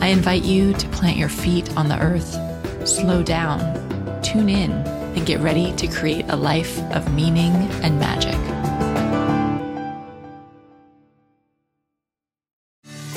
I invite you to plant your feet on the earth, slow down, tune in, and get ready to create a life of meaning and magic.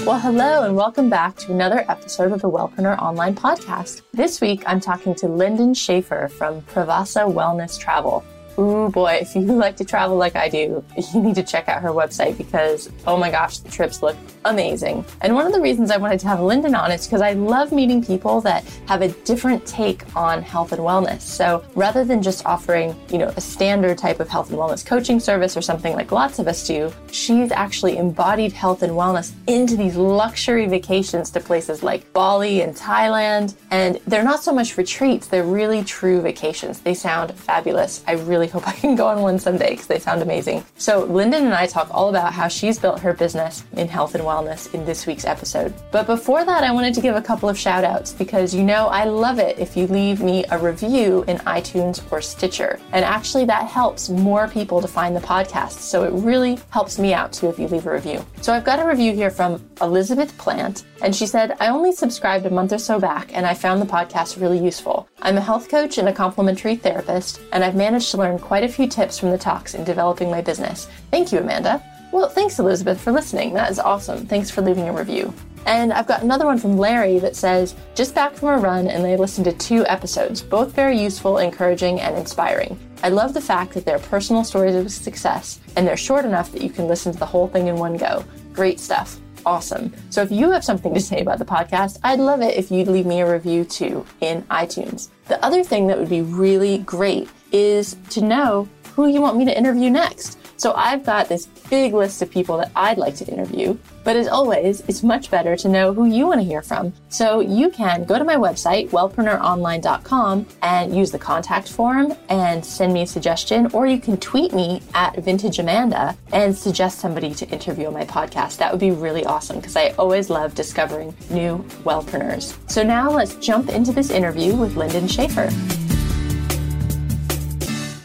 Well, hello, and welcome back to another episode of the Wellpreneur Online Podcast. This week, I'm talking to Lyndon Schaefer from Pravassa Wellness Travel. Ooh boy, if you like to travel like I do, you need to check out her website because, oh my gosh, the trips look amazing. And one of the reasons I wanted to have Lyndon on is because I love meeting people that have a different take on health and wellness. So rather than just offering, you know, a standard type of health and wellness coaching service or something like lots of us do, she's actually embodied health and wellness into these luxury vacations to places like Bali and Thailand. And they're not so much retreats, they're really true vacations. They sound fabulous. I really really hope I can go on one someday because they sound amazing. So, Lyndon and I talk all about how she's built her business in health and wellness in this week's episode. But before that, I wanted to give a couple of shout outs because you know I love it if you leave me a review in iTunes or Stitcher. And actually, that helps more people to find the podcast. So, it really helps me out too if you leave a review. So, I've got a review here from Elizabeth Plant, and she said, I only subscribed a month or so back, and I found the podcast really useful. I'm a health coach and a complementary therapist, and I've managed to learn quite a few tips from the talks in developing my business. Thank you, Amanda. Well, thanks, Elizabeth, for listening. That is awesome. Thanks for leaving a review. And I've got another one from Larry that says, just back from a run and they listened to two episodes, both very useful, encouraging, and inspiring. I love the fact that they're personal stories of success and they're short enough that you can listen to the whole thing in one go. Great stuff. Awesome. So if you have something to say about the podcast, I'd love it if you'd leave me a review too in iTunes. The other thing that would be really great is to know who you want me to interview next. So I've got this big list of people that I'd like to interview. But as always, it's much better to know who you want to hear from. So you can go to my website, wellpreneuronline.com, and use the contact form and send me a suggestion, or you can tweet me at vintageamanda and suggest somebody to interview on my podcast. That would be really awesome because I always love discovering new wellpreneurs. So now let's jump into this interview with Lyndon Schaefer.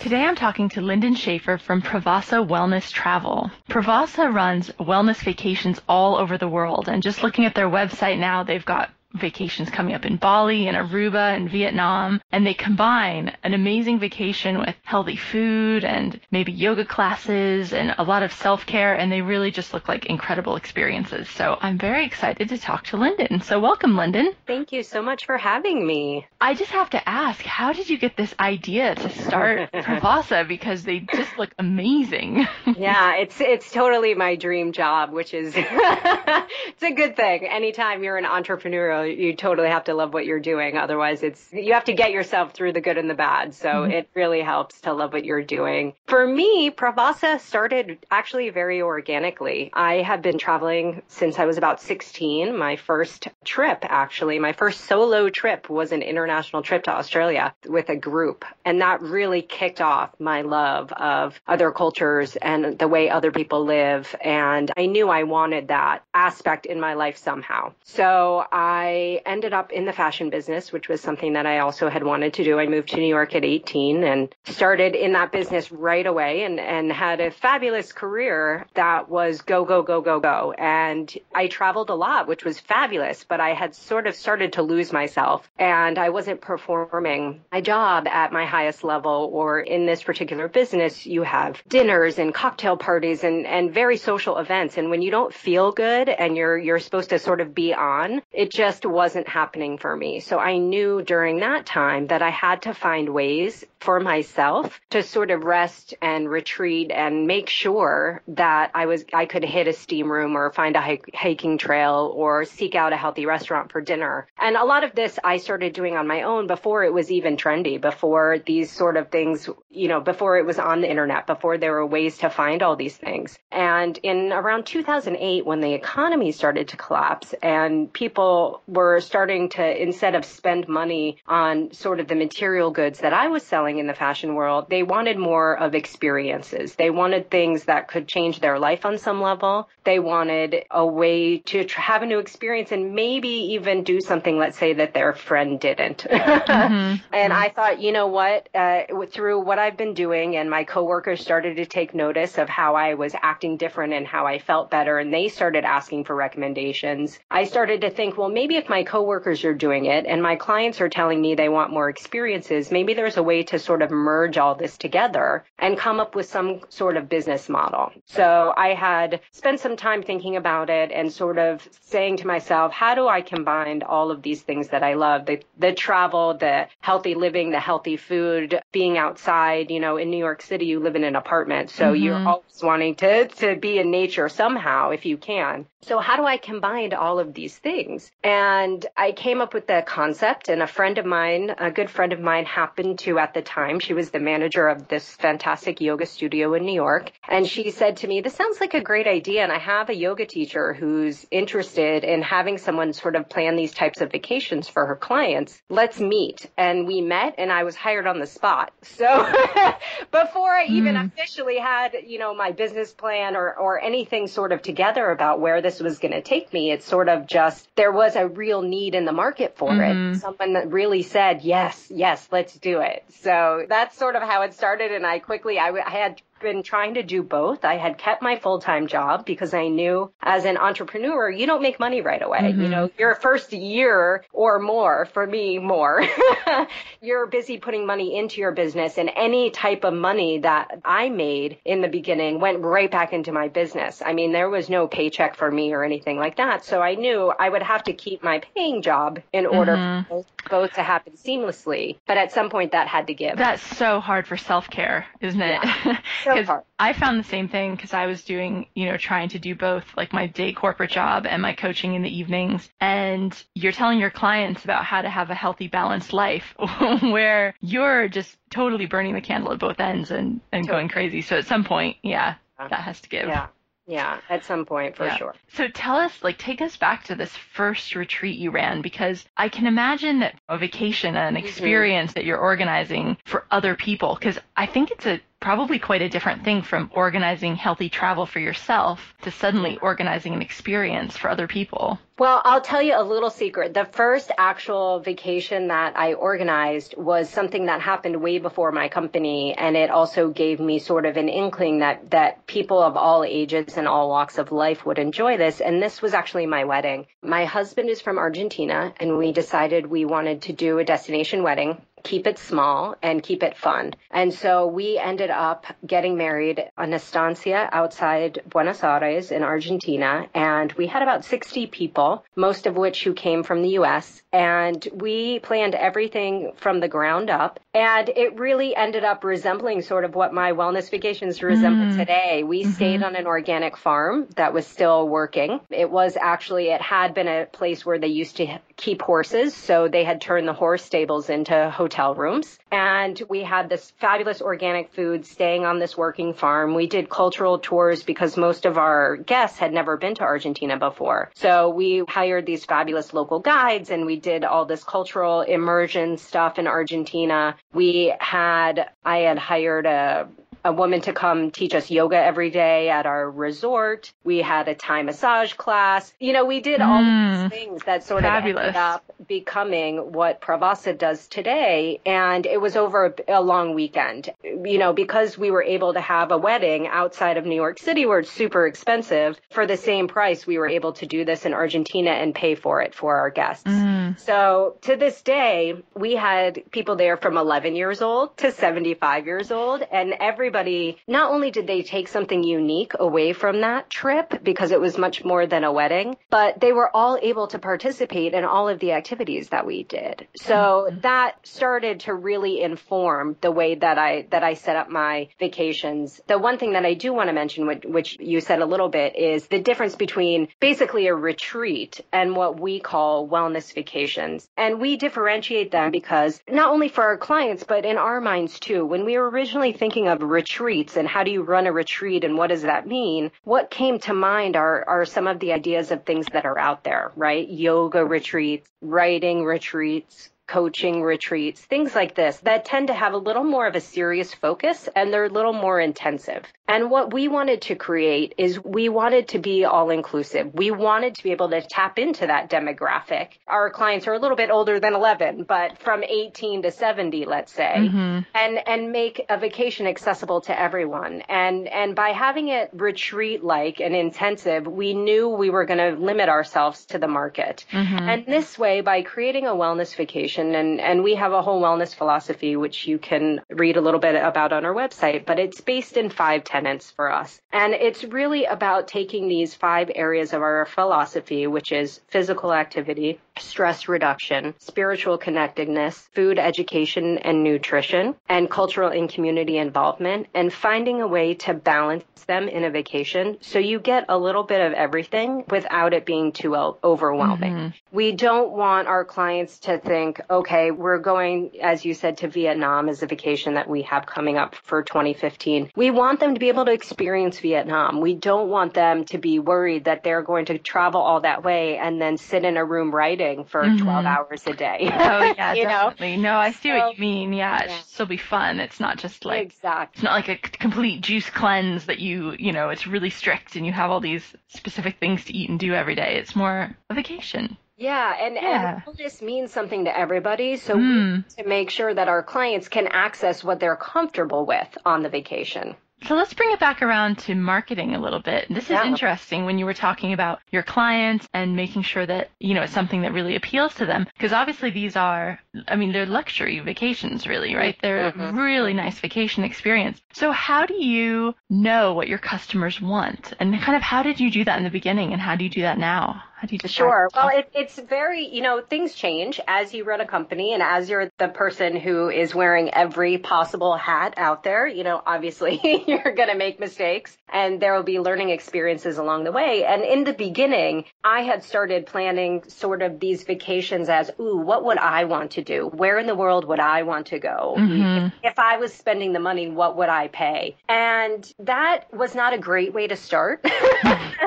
Today I'm talking to Lyndon Schaefer from Pravassa Wellness Travel. Pravassa runs wellness vacations all over the world, and just looking at their website now, they've got vacations coming up in Bali and Aruba and Vietnam. And they combine an amazing vacation with healthy food and maybe yoga classes and a lot of self care. And they really just look like incredible experiences. So I'm very excited to talk to Lyndon. So welcome, Lyndon. Thank you so much for having me. I just have to ask, how did you get this idea to start Pravassa? Because they just look amazing. yeah, it's it's totally my dream job, which is it's a good thing. Anytime you're an entrepreneur, you totally have to love what you're doing. Otherwise, it's, you have to get yourself through the good and the bad. So mm-hmm. it really helps to love what you're doing. For me, Pravassa started actually very organically. I have been traveling since I was about 16. My first trip, actually, my first solo trip was an international trip to Australia with a group. And that really kicked off my love of other cultures and the way other people live. And I knew I wanted that aspect in my life somehow. So I I ended up in the fashion business, which was something that I also had wanted to do. I moved to New York at 18 and started in that business right away and, and had a fabulous career that was go, go, go, go, go. And I traveled a lot, which was fabulous, but I had sort of started to lose myself and I wasn't performing my job at my highest level or in this particular business, you have dinners and cocktail parties and, and very social events. And when you don't feel good and you're, you're supposed to sort of be on, it just wasn't happening for me. So I knew during that time that I had to find ways for myself to sort of rest and retreat and make sure that I was, I could hit a steam room or find a hiking trail or seek out a healthy restaurant for dinner. And a lot of this I started doing on my own before it was even trendy, before these sort of things, you know, before it was on the internet, before there were ways to find all these things. And in around 2008, when the economy started to collapse and people were starting to, instead of spend money on sort of the material goods that I was selling in the fashion world, they wanted more of experiences. They wanted things that could change their life on some level. They wanted a way to have a new experience and maybe even do something, let's say, that their friend didn't. mm-hmm. And I thought, you know what, uh, through what I've been doing and my coworkers started to take notice of how I was acting different and how I felt better and they started asking for recommendations. I started to think, well, maybe if my coworkers are doing it and my clients are telling me they want more experiences, maybe there's a way to sort of merge all this together and come up with some sort of business model. So I had spent some time thinking about it and sort of saying to myself, how do I combine all of these things that I love? The, the travel, the healthy living, the healthy food, being outside, you know, in New York City, you live in an apartment. So mm-hmm. you're always wanting to, to be in nature somehow if you can. So how do I combine all of these things? And I came up with the concept and a friend of mine, a good friend of mine happened to at the time, she was the manager of this fantastic yoga studio in New York. And she said to me, this sounds like a great idea. And I have a yoga teacher who's interested in having someone sort of plan these types of vacations for her clients. Let's meet. And we met and I was hired on the spot. So before I even mm. officially had, you know, my business plan or, or anything sort of together about where this was going to take me. It's sort of just there was a real need in the market for mm-hmm. it. Someone that really said, yes, yes, let's do it. So that's sort of how it started. And I quickly, I, I had been trying to do both. I had kept my full time job because I knew as an entrepreneur, you don't make money right away. Mm-hmm. You know, your first year or more, for me, more, you're busy putting money into your business and any type of money that I made in the beginning went right back into my business. I mean, there was no paycheck for me or anything like that. So I knew I would have to keep my paying job in order mm-hmm. for both to happen seamlessly. But at some point that had to give. That's so hard for self care, isn't it? Yeah. so I found the same thing because I was doing, you know, trying to do both like my day corporate job and my coaching in the evenings. And you're telling your clients about how to have a healthy, balanced life where you're just totally burning the candle at both ends and, and totally. going crazy. So at some point, yeah, that has to give. Yeah. Yeah, at some point for yeah. sure. So tell us, like, take us back to this first retreat you ran because I can imagine that a vacation, an mm-hmm. experience mm-hmm. that you're organizing for other people, because I think it's a probably quite a different thing from organizing healthy travel for yourself to suddenly organizing an experience for other people. Well, I'll tell you a little secret. The first actual vacation that I organized was something that happened way before my company and it also gave me sort of an inkling that that people of all ages and all walks of life would enjoy this and this was actually my wedding. My husband is from Argentina and we decided we wanted to do a destination wedding keep it small and keep it fun. And so we ended up getting married on estancia outside Buenos Aires in Argentina. And we had about 60 people, most of which who came from the US. And we planned everything from the ground up. And it really ended up resembling sort of what my wellness vacations resemble mm. today. We mm-hmm. stayed on an organic farm that was still working. It was actually, it had been a place where they used to keep horses. So they had turned the horse stables into hotel rooms. And we had this fabulous organic food staying on this working farm. We did cultural tours because most of our guests had never been to Argentina before. So we hired these fabulous local guides and we did all this cultural immersion stuff in Argentina. We had, I had hired a a woman to come teach us yoga every day at our resort. We had a Thai massage class. You know, we did all mm, these things that sort fabulous. of ended up becoming what Pravassa does today. And it was over a, a long weekend. You know, because we were able to have a wedding outside of New York City where it's super expensive for the same price, we were able to do this in Argentina and pay for it for our guests. Mm. So to this day, we had people there from 11 years old to 75 years old. And everybody, not only did they take something unique away from that trip because it was much more than a wedding, but they were all able to participate in all of the activities that we did. So mm-hmm. that started to really inform the way that I, that I set up my vacations. The one thing that I do want to mention, which, which you said a little bit, is the difference between basically a retreat and what we call wellness vacations. And we differentiate them because not only for our clients, but in our minds too, when we were originally thinking of retreats and how do you run a retreat and what does that mean, what came to mind are, are some of the ideas of things that are out there, right? Yoga retreats, writing retreats, coaching retreats, things like this that tend to have a little more of a serious focus and they're a little more intensive. And what we wanted to create is we wanted to be all inclusive. We wanted to be able to tap into that demographic. Our clients are a little bit older than 11, but from 18 to 70, let's say, mm-hmm. and, and make a vacation accessible to everyone. And, and by having it retreat like and intensive, we knew we were going to limit ourselves to the market. Mm-hmm. And this way, by creating a wellness vacation, and, and we have a whole wellness philosophy, which you can read a little bit about on our website, but it's based in five tenets for us. And it's really about taking these five areas of our philosophy, which is physical activity, stress reduction, spiritual connectedness, food education and nutrition, and cultural and community involvement, and finding a way to balance them in a vacation so you get a little bit of everything without it being too overwhelming. Mm-hmm. We don't want our clients to think, okay, we're going, as you said, to Vietnam as a vacation that we have coming up for 2015. We want them to be able to experience Vietnam. We don't want them to be worried that they're going to travel all that way and then sit in a room writing for mm-hmm. 12 hours a day. oh, yeah, you definitely. Know? No, I see so, what you mean. Yeah, yeah, it should still be fun. It's not just like, exactly. it's not like a complete juice cleanse that you, you know, it's really strict and you have all these specific things to eat and do every day. It's more a vacation. Yeah, and, yeah. and wellness means something to everybody. So mm. to make sure that our clients can access what they're comfortable with on the vacation. So let's bring it back around to marketing a little bit. This is yeah. interesting when you were talking about your clients and making sure that, you know, it's something that really appeals to them. Because obviously these are, I mean, they're luxury vacations, really, right? They're mm-hmm. really nice vacation experience. So how do you know what your customers want? And kind of how did you do that in the beginning and how do you do that now? How do you Sure. Well, it, it's very, you know, things change as you run a company and as you're the person who is wearing every possible hat out there. You know, obviously you're going to make mistakes and there will be learning experiences along the way. And in the beginning, I had started planning sort of these vacations as, ooh, what would I want to do? Where in the world would I want to go? Mm-hmm. If, if I was spending the money, what would I pay? And that was not a great way to start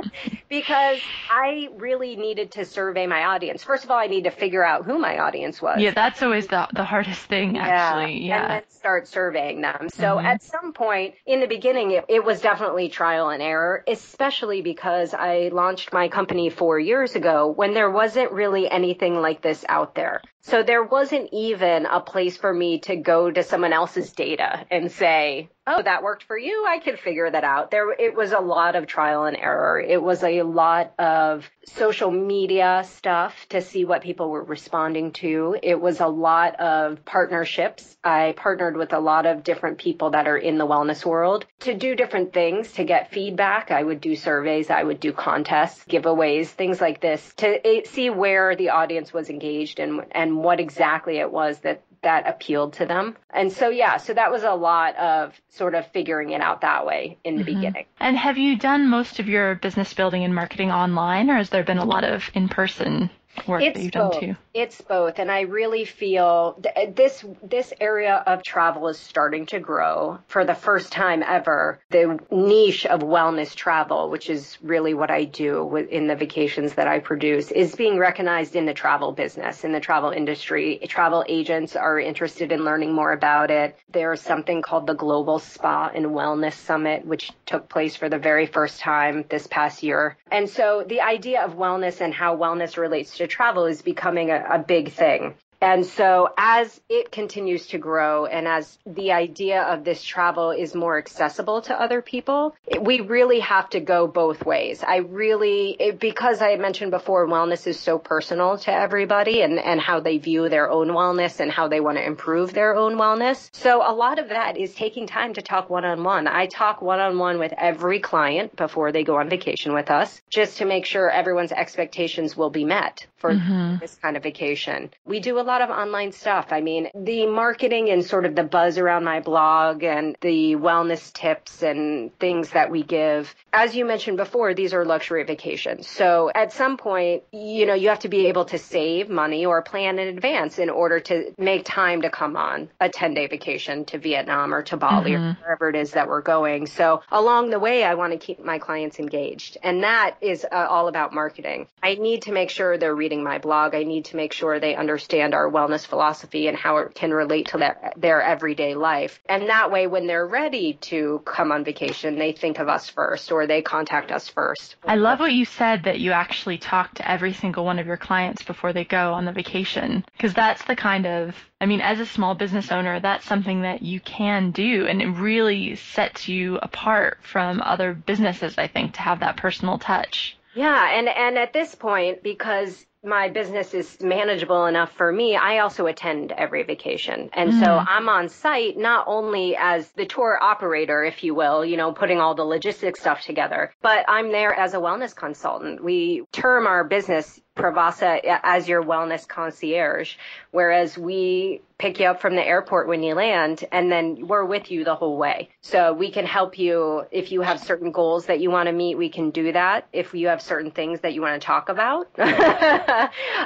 because I really really needed to survey my audience. First of all, I need to figure out who my audience was. Yeah, that's always the, the hardest thing, actually. Yeah. And then start surveying them. So mm-hmm. at some point in the beginning, it, it was definitely trial and error, especially because I launched my company four years ago when there wasn't really anything like this out there. So there wasn't even a place for me to go to someone else's data and say, oh, that worked for you. I could figure that out. There, it was a lot of trial and error. It was a lot of social media stuff to see what people were responding to. It was a lot of partnerships. I partnered with a lot of different people that are in the wellness world to do different things to get feedback. I would do surveys. I would do contests, giveaways, things like this to eh, see where the audience was engaged and, and what exactly it was that that appealed to them. And so, yeah, so that was a lot of sort of figuring it out that way in the mm-hmm. beginning. And have you done most of your business building and marketing online, or has there been a lot of in person work it's that you've both. done too? It's both, and I really feel th- uh, this this area of travel is starting to grow for the first time ever. The niche of wellness travel, which is really what I do in the vacations that I produce, is being recognized in the travel business, in the travel industry. Travel agents are interested in learning more about it. There's something called the Global Spa and Wellness Summit, which took place for the very first time this past year. And so the idea of wellness and how wellness relates to travel is becoming a, a big thing. And so as it continues to grow and as the idea of this travel is more accessible to other people, we really have to go both ways. I really, it, because I mentioned before, wellness is so personal to everybody and, and how they view their own wellness and how they want to improve their own wellness. So a lot of that is taking time to talk one on one. I talk one on one with every client before they go on vacation with us just to make sure everyone's expectations will be met for mm-hmm. this kind of vacation. We do a lot of online stuff. I mean, the marketing and sort of the buzz around my blog and the wellness tips and things that we give. As you mentioned before, these are luxury vacations. So at some point, you know, you have to be able to save money or plan in advance in order to make time to come on a 10 day vacation to Vietnam or to Bali mm-hmm. or wherever it is that we're going. So along the way, I want to keep my clients engaged. And that is uh, all about marketing. I need to make sure they're reading my blog. I need to make sure they understand our wellness philosophy and how it can relate to their, their everyday life. And that way, when they're ready to come on vacation, they think of us first or they contact us first. I love what you said that you actually talk to every single one of your clients before they go on the vacation because that's the kind of I mean, as a small business owner, that's something that you can do and it really sets you apart from other businesses, I think, to have that personal touch. Yeah, and and at this point because my business is manageable enough for me, I also attend every vacation. And mm. so I'm on site not only as the tour operator, if you will, you know, putting all the logistics stuff together, but I'm there as a wellness consultant. We term our business Pravassa as your wellness concierge, whereas we pick you up from the airport when you land and then we're with you the whole way. So we can help you if you have certain goals that you want to meet, we can do that. If you have certain things that you want to talk about,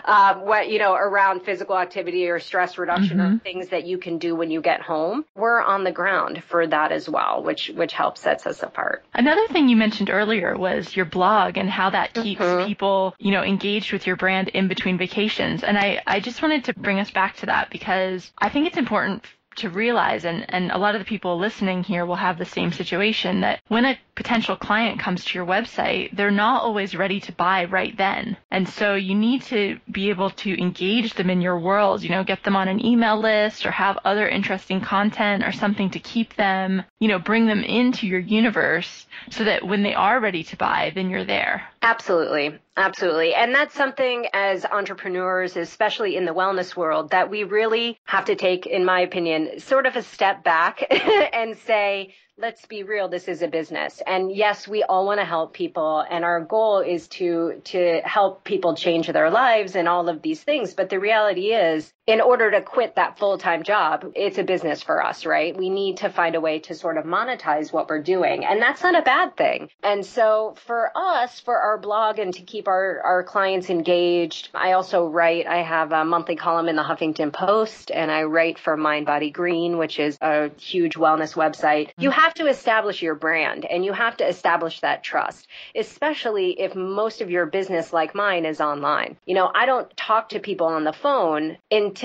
um, what, you know, around physical activity or stress reduction mm-hmm. or things that you can do when you get home, we're on the ground for that as well, which, which helps sets us apart. Another thing you mentioned earlier was your blog and how that keeps mm-hmm. people, you know, engaged with with your brand in between vacations. And I, I just wanted to bring us back to that because I think it's important to realize, and, and a lot of the people listening here will have the same situation, that when a potential client comes to your website, they're not always ready to buy right then. And so you need to be able to engage them in your world, you know, get them on an email list or have other interesting content or something to keep them, you know, bring them into your universe so that when they are ready to buy, then you're there. Absolutely. Absolutely. And that's something as entrepreneurs, especially in the wellness world, that we really have to take, in my opinion, sort of a step back and say, let's be real this is a business and yes we all want to help people and our goal is to to help people change their lives and all of these things but the reality is in order to quit that full-time job it's a business for us right? We need to find a way to sort of monetize what we're doing and that's not a bad thing. And so for us for our blog and to keep our our clients engaged i also write i have a monthly column in the huffington post and i write for mind body green which is a huge wellness website. Mm-hmm. You have have to establish your brand and you have to establish that trust, especially if most of your business, like mine, is online. You know, I don't talk to people on the phone until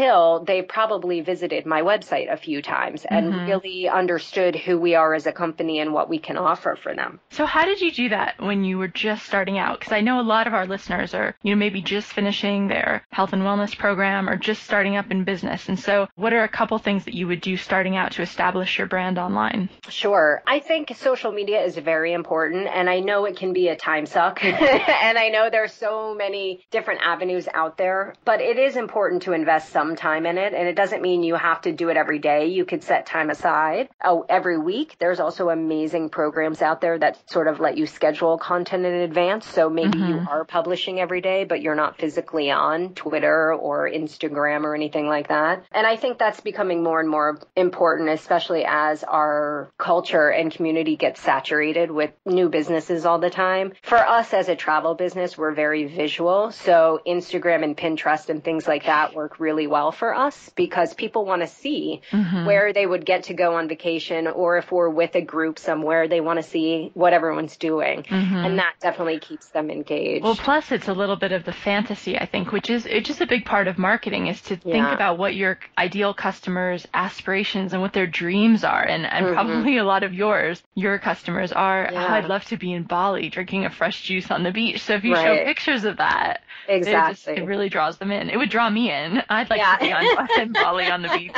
they probably visited my website a few times and mm-hmm. really understood who we are as a company and what we can offer for them. So, how did you do that when you were just starting out? Because I know a lot of our listeners are, you know, maybe just finishing their health and wellness program or just starting up in business. And so, what are a couple things that you would do starting out to establish your brand online? Sure. Sure. I think social media is very important and I know it can be a time suck and I know there's so many different avenues out there, but it is important to invest some time in it and it doesn't mean you have to do it every day. You could set time aside oh, every week. There's also amazing programs out there that sort of let you schedule content in advance. So maybe mm-hmm. you are publishing every day, but you're not physically on Twitter or Instagram or anything like that. And I think that's becoming more and more important, especially as our culture culture and community gets saturated with new businesses all the time. For us as a travel business, we're very visual. So Instagram and Pinterest and things like that work really well for us because people want to see mm-hmm. where they would get to go on vacation or if we're with a group somewhere, they want to see what everyone's doing. Mm-hmm. And that definitely keeps them engaged. Well, plus it's a little bit of the fantasy, I think, which is it's just a big part of marketing is to yeah. think about what your ideal customers' aspirations and what their dreams are. And, and mm-hmm. probably a lot of yours, your customers are, Yeah. oh, I'd love to be in Bali drinking a fresh juice on the beach. So if you show pictures of that, it, just, Exactly. it really draws them in. It would draw me in. I'd like Yeah. to be on in Bali on the beach.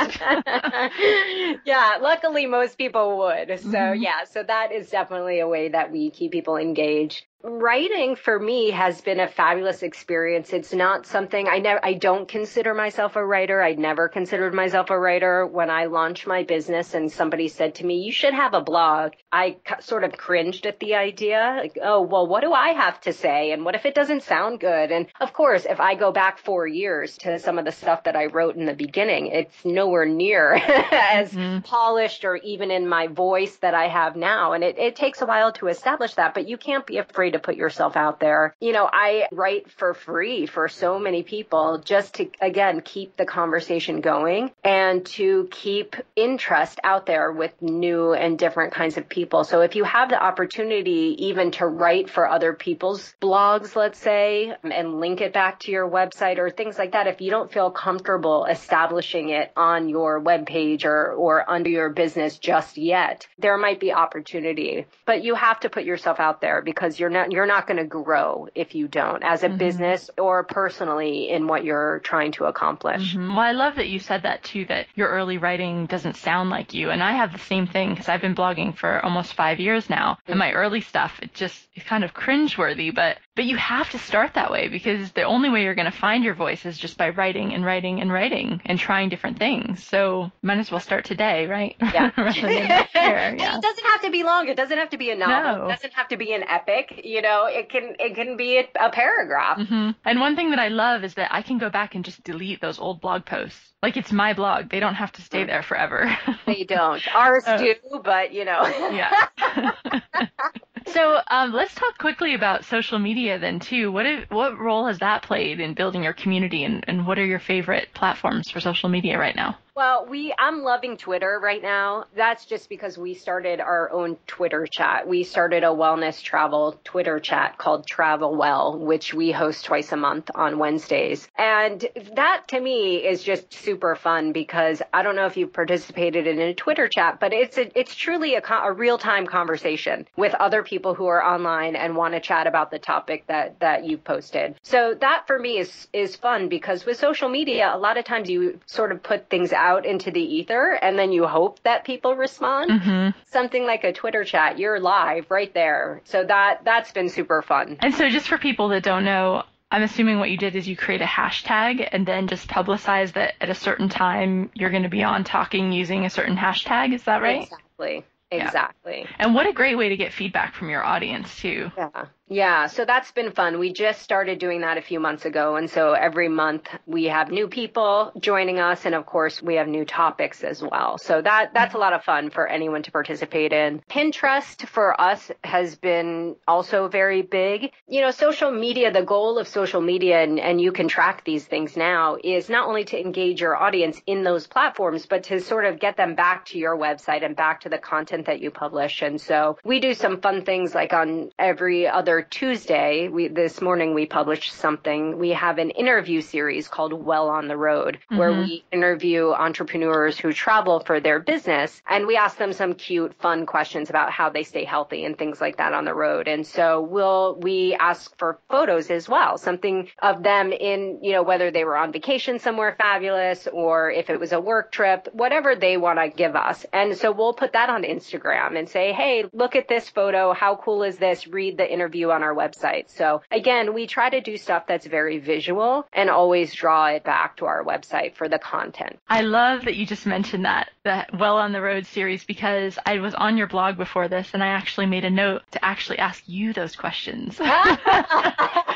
yeah, luckily most people would. So Mhm. yeah, so that is definitely a way that we keep people engaged. Writing for me has been a fabulous experience. It's not something I never I don't consider myself a writer. I never considered myself a writer when I launched my business and somebody said to me, "You should have a blog." I c- sort of cringed at the idea. Like, "Oh, well, what do I have to say and what if it doesn't sound good?" And of course, if I go back 4 years to some of the stuff that I wrote in the beginning, it's nowhere near as Mhm. polished or even in my voice that I have now. And it, it takes a while to establish that, but you can't be afraid to put yourself out there. You know, I write for free for so many people just to, again, keep the conversation going and to keep interest out there with new and different kinds of people. So if you have the opportunity even to write for other people's blogs, let's say, and link it back to your website or things like that, if you don't feel comfortable establishing it on your webpage or, or under your business just yet, there might be opportunity. But you have to put yourself out there because you're not you're not going to grow if you don't as a business or personally in what you're trying to accomplish. Mhm. Well, I love that you said that too, that your early writing doesn't sound like you. And I have the same thing because I've been blogging for almost five years now. And my early stuff, it just, it's kind of cringeworthy, but, but you have to start that way because the only way you're going to find your voice is just by writing and writing and writing and trying different things. So might as well start today, right? Yeah. Rather than next year, yeah. It doesn't have to be long. It doesn't have to be a novel. No. It doesn't have to be an epic. You know, it can it can be a, a paragraph. hmm And one thing that I love is that I can go back and just delete those old blog posts. Like it's my blog. They don't have to stay there forever. They don't. Ours Uh, do, but you know. yeah. so um, let's talk quickly about social media then too. What if, what role has that played in building your community, and, and what are your favorite platforms for social media right now? Well, we I'm loving Twitter right now. That's just because we started our own Twitter chat. We started a wellness travel Twitter chat called Travel Well, which we host twice a month on Wednesdays. And that to me is just super fun because I don't know if you've participated in a Twitter chat, but it's a, it's truly a, a real-time conversation with other people who are online and want to chat about the topic that that you've posted. So that for me is is fun because with social media, a lot of times you sort of put things out into the ether and then you hope that people respond. hmm Something like a Twitter chat, you're live right there. So that that's been super fun. And so, just for people that don't know, I'm assuming what you did is you create a hashtag and then just publicize that at a certain time you're going to be on talking using a certain hashtag. Is that right? Exactly. Yeah. Exactly. And what a great way to get feedback from your audience too. Yeah. Yeah. So that's been fun. We just started doing that a few months ago. And so every month we have new people joining us. And of course we have new topics as well. So that, that's a lot of fun for anyone to participate in. Pinterest for us has been also very big. You know, social media, the goal of social media, and, and you can track these things now, is not only to engage your audience in those platforms, but to sort of get them back to your website and back to the content that you publish. And so we do some fun things like on every other Tuesday, we, this morning we published something. We have an interview series called Well on the Road, where Mhm. we interview entrepreneurs who travel for their business and we ask them some cute, fun questions about how they stay healthy and things like that on the road. And so we'll, we ask for photos as well, something of them in, you know, whether they were on vacation somewhere fabulous or if it was a work trip, whatever they want to give us. And so we'll put that on Instagram and say, Hey, look at this photo. How cool is this? Read the interview on our website. So again, we try to do stuff that's very visual and always draw it back to our website for the content. I love that you just mentioned that, that Well on the Road series, because I was on your blog before this and I actually made a note to actually ask you those questions.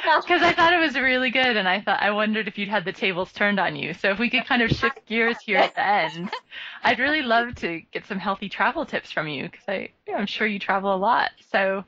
Because I thought it was really good and I thought, I wondered if you'd had the tables turned on you. So if we could kind of shift gears here at the end, I'd really love to get some healthy travel tips from you because I, yeah, I'm sure you travel a lot. So,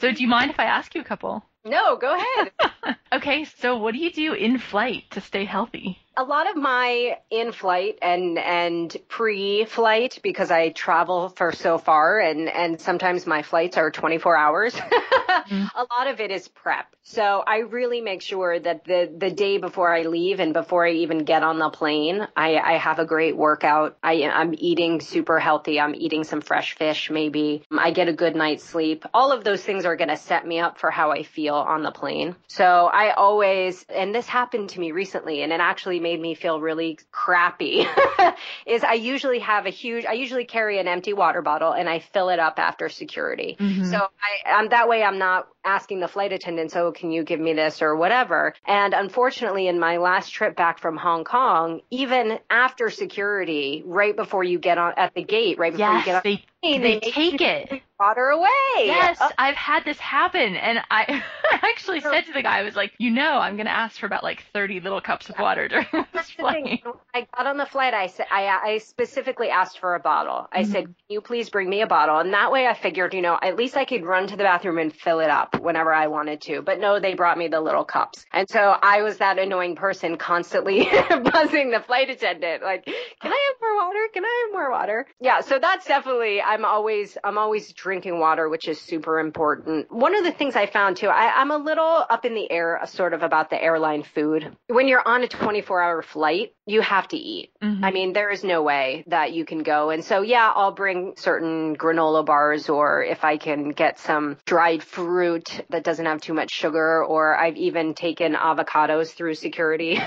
so do you mind if I ask you a couple? no, go ahead. Okay, so what do you do in flight to stay healthy? A lot of my in-flight and and pre-flight because I travel for so far and and sometimes my flights are 24 hours. mm-hmm. A lot of it is prep. So I really make sure that the the day before I leave and before I even get on the plane, I, I have a great workout. I I'm eating super healthy. I'm eating some fresh fish maybe. I get a good night's sleep. All of those things are going to set me up for how I feel on the plane. So I always and this happened to me recently and it actually made me feel really crappy. is I usually have a huge I usually carry an empty water bottle and I fill it up after security. Mm-hmm. So I I'm that way I'm not asking the flight attendants, oh, can you give me this or whatever? And unfortunately, in my last trip back from Hong Kong, even after security, right before you get on at the gate, right before yes, you get on, they, they, they take it water away. Yes, oh. I've had this happen, and I actually said to the guy, I was like, you know, I'm gonna ask for about like 30 little cups of water during this flight. I got on the flight. I said, I, I specifically asked for a bottle. I mm-hmm. said, can you please bring me a bottle? And that way, I figured, you know, at least I could run to the bathroom and fill it up whenever I wanted to. But no, they brought me the little cups, and so I was that annoying person constantly buzzing the flight attendant, like, can I have more water? Can I have more water? Yeah, so that's definitely. I'm always, I'm always drinking water, which is super important. One of the things I found too, I, am a little up in the air sort of about the airline food. When you're on a 24 hour flight, you have to eat. Mm-hmm. I mean, there is no way that you can go. And so, yeah, I'll bring certain granola bars or if I can get some dried fruit that doesn't have too much sugar, or I've even taken avocados through security,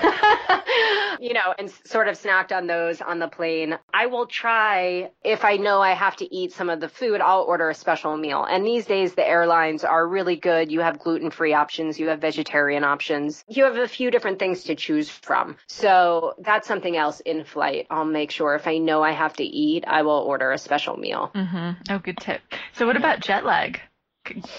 you know, and sort of snacked on those on the plane. I will try, if I know I have to eat some of the food, I'll order a special meal. And these days, the airlines are really good. You have gluten free options, you have vegetarian options, you have a few different things to choose from. So that's something else in flight. I'll make sure if I know I have to eat, I will order a special meal. Mm-hmm. Oh, good tip. So what about jet lag?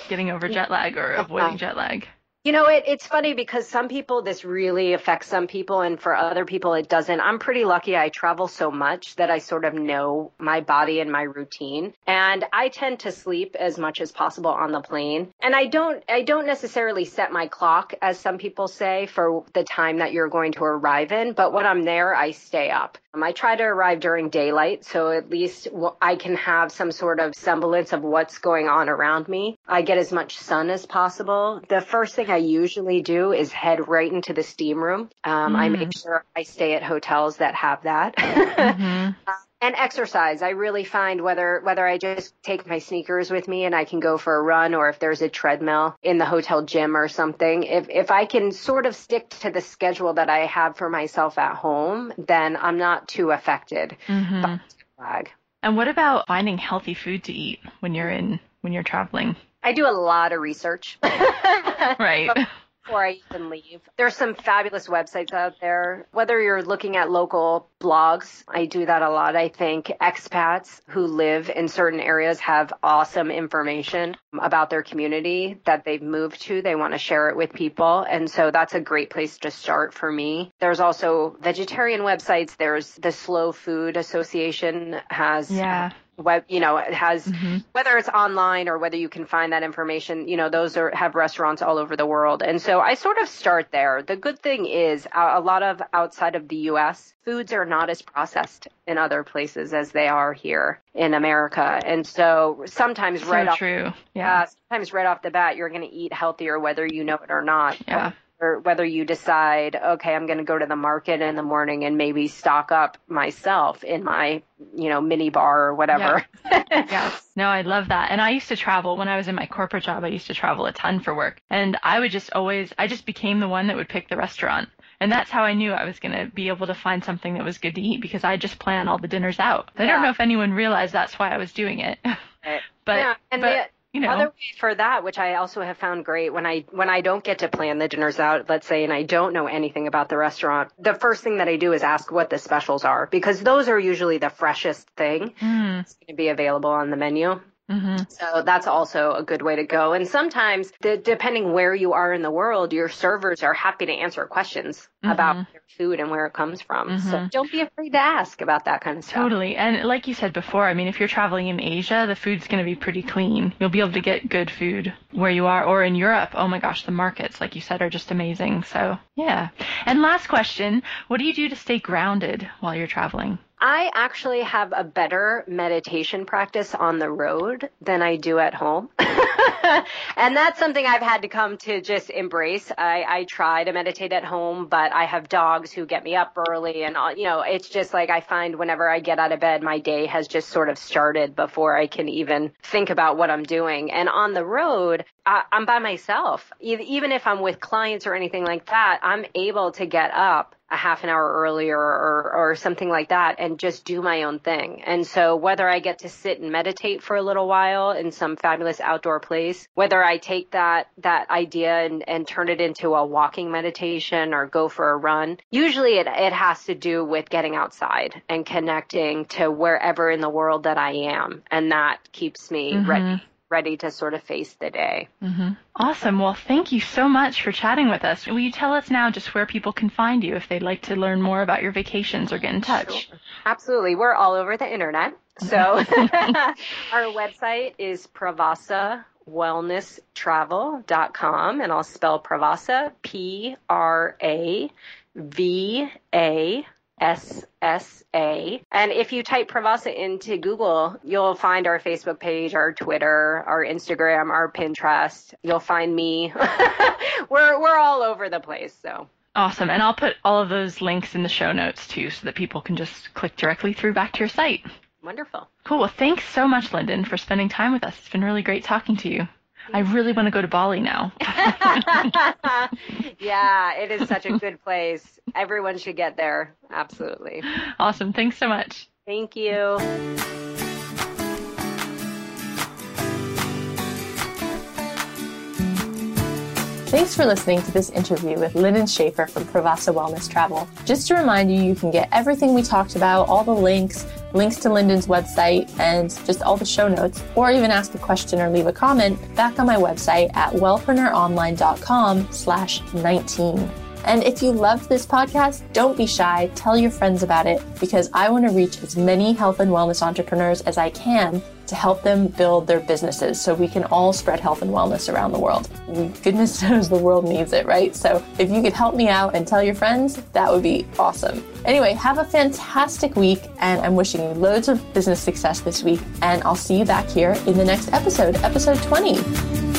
Getting over jet lag or avoiding jet lag? You know, it, it's funny because some people, this really affects some people, and for other people, it doesn't. I'm pretty lucky. I travel so much that I sort of know my body and my routine. And I tend to sleep as much as possible on the plane. And I don't, I don't necessarily set my clock, as some people say, for the time that you're going to arrive in. But when I'm there, I stay up. Um, I try to arrive during daylight, so at least I can have some sort of semblance of what's going on around me. I get as much sun as possible. The first thing I usually do is head right into the steam room. Um, mm. I make sure I stay at hotels that have that. mm-hmm. uh, and exercise. I really find whether whether I just take my sneakers with me and I can go for a run or if there's a treadmill in the hotel gym or something, if if I can sort of stick to the schedule that I have for myself at home, then I'm not too affected mm-hmm. by flag. And what about finding healthy food to eat when you're in when you're traveling? I do a lot of research. right before I even leave. There's some fabulous websites out there. Whether you're looking at local blogs, I do that a lot. I think expats who live in certain areas have awesome information about their community that they've moved to. They want to share it with people. And so that's a great place to start for me. There's also vegetarian websites. There's the Slow Food Association has yeah web you know it has mm-hmm. whether it's online or whether you can find that information you know those are have restaurants all over the world. And so i sort of start there. The good thing is a lot of outside of the us foods are not as processed in other places as they are here in america. And so sometimes so right true. off yeah. uh, sometimes right off the bat you're going to eat healthier whether you know it or not. Yeah or whether you decide, okay, I'm going to go to the market in the morning and maybe stock up myself in my, you know, mini bar or whatever. Yeah. yes. No, I love that. And I used to travel when I was in my corporate job. I used to travel a ton for work. And I would just always, I just became the one that would pick the restaurant. And that's how I knew I was going to be able to find something that was good to eat because I just plan all the dinners out. I don't know if anyone realized that's why I was doing it. but, yeah, and but, you know. Other way for that, which I also have found great when I when I don't get to plan the dinners out, let's say, and I don't know anything about the restaurant, the first thing that I do is ask what the specials are because those are usually the freshest thing mm. that's going to be available on the menu. Mm-hmm. So that's also a good way to go. And sometimes, the, depending where you are in the world, your servers are happy to answer questions mm-hmm. about your food and where it comes from. Mm-hmm. So don't be afraid to ask about that kind of stuff. Totally. And like you said before, I mean, if you're traveling in Asia, the food's going to be pretty clean. You'll be able to get good food where you are. Or in Europe, oh my gosh, the markets, like you said, are just amazing. So yeah. And last question, what do you do to stay grounded while you're traveling? I actually have a better meditation practice on the road than I do at home. and that's something I've had to come to just embrace. I, I try to meditate at home, but I have dogs who get me up early and, all, you know, it's just like I find whenever I get out of bed, my day has just sort of started before I can even think about what I'm doing. And on the road, I, I'm by myself. Even if I'm with clients or anything like that, I'm able to get up a half an hour earlier or, or something like that and just do my own thing. And so whether I get to sit and meditate for a little while in some fabulous outdoor place, whether I take that, that idea and, and turn it into a walking meditation or go for a run, usually it, it has to do with getting outside and connecting to wherever in the world that I am. And that keeps me mm-hmm. ready ready to sort of face the day. Mm-hmm. Awesome. Well, thank you so much for chatting with us. Will you tell us now just where people can find you if they'd like to learn more about your vacations or get in touch? Sure. Absolutely. We're all over the internet. So our website is Pravassa wellnesstravel.com and I'll spell Pravassa P R A V A SSA. And if you type Pravassa into Google, you'll find our Facebook page, our Twitter, our Instagram, our Pinterest. You'll find me. we're we're all over the place, so. Awesome. And I'll put all of those links in the show notes too so that people can just click directly through back to your site. Wonderful. Cool. Well, thanks so much, Lyndon, for spending time with us. It's been really great talking to you. I really want to go to Bali now. yeah, it is such a good place. Everyone should get there. Absolutely. Awesome. Thanks so much. Thank you. Thanks for listening to this interview with Lyndon Schaefer from Pravassa Wellness Travel. Just to remind you, you can get everything we talked about, all the links, links to Lyndon's website, and just all the show notes, or even ask a question or leave a comment back on my website at wellpreneuronline.com slash 19. And if you loved this podcast, don't be shy. Tell your friends about it because I want to reach as many health and wellness entrepreneurs as I can to help them build their businesses so we can all spread health and wellness around the world. Goodness knows the world needs it, right? So if you could help me out and tell your friends, that would be awesome. Anyway, have a fantastic week and I'm wishing you loads of business success this week. And I'll see you back here in the next episode, episode 20.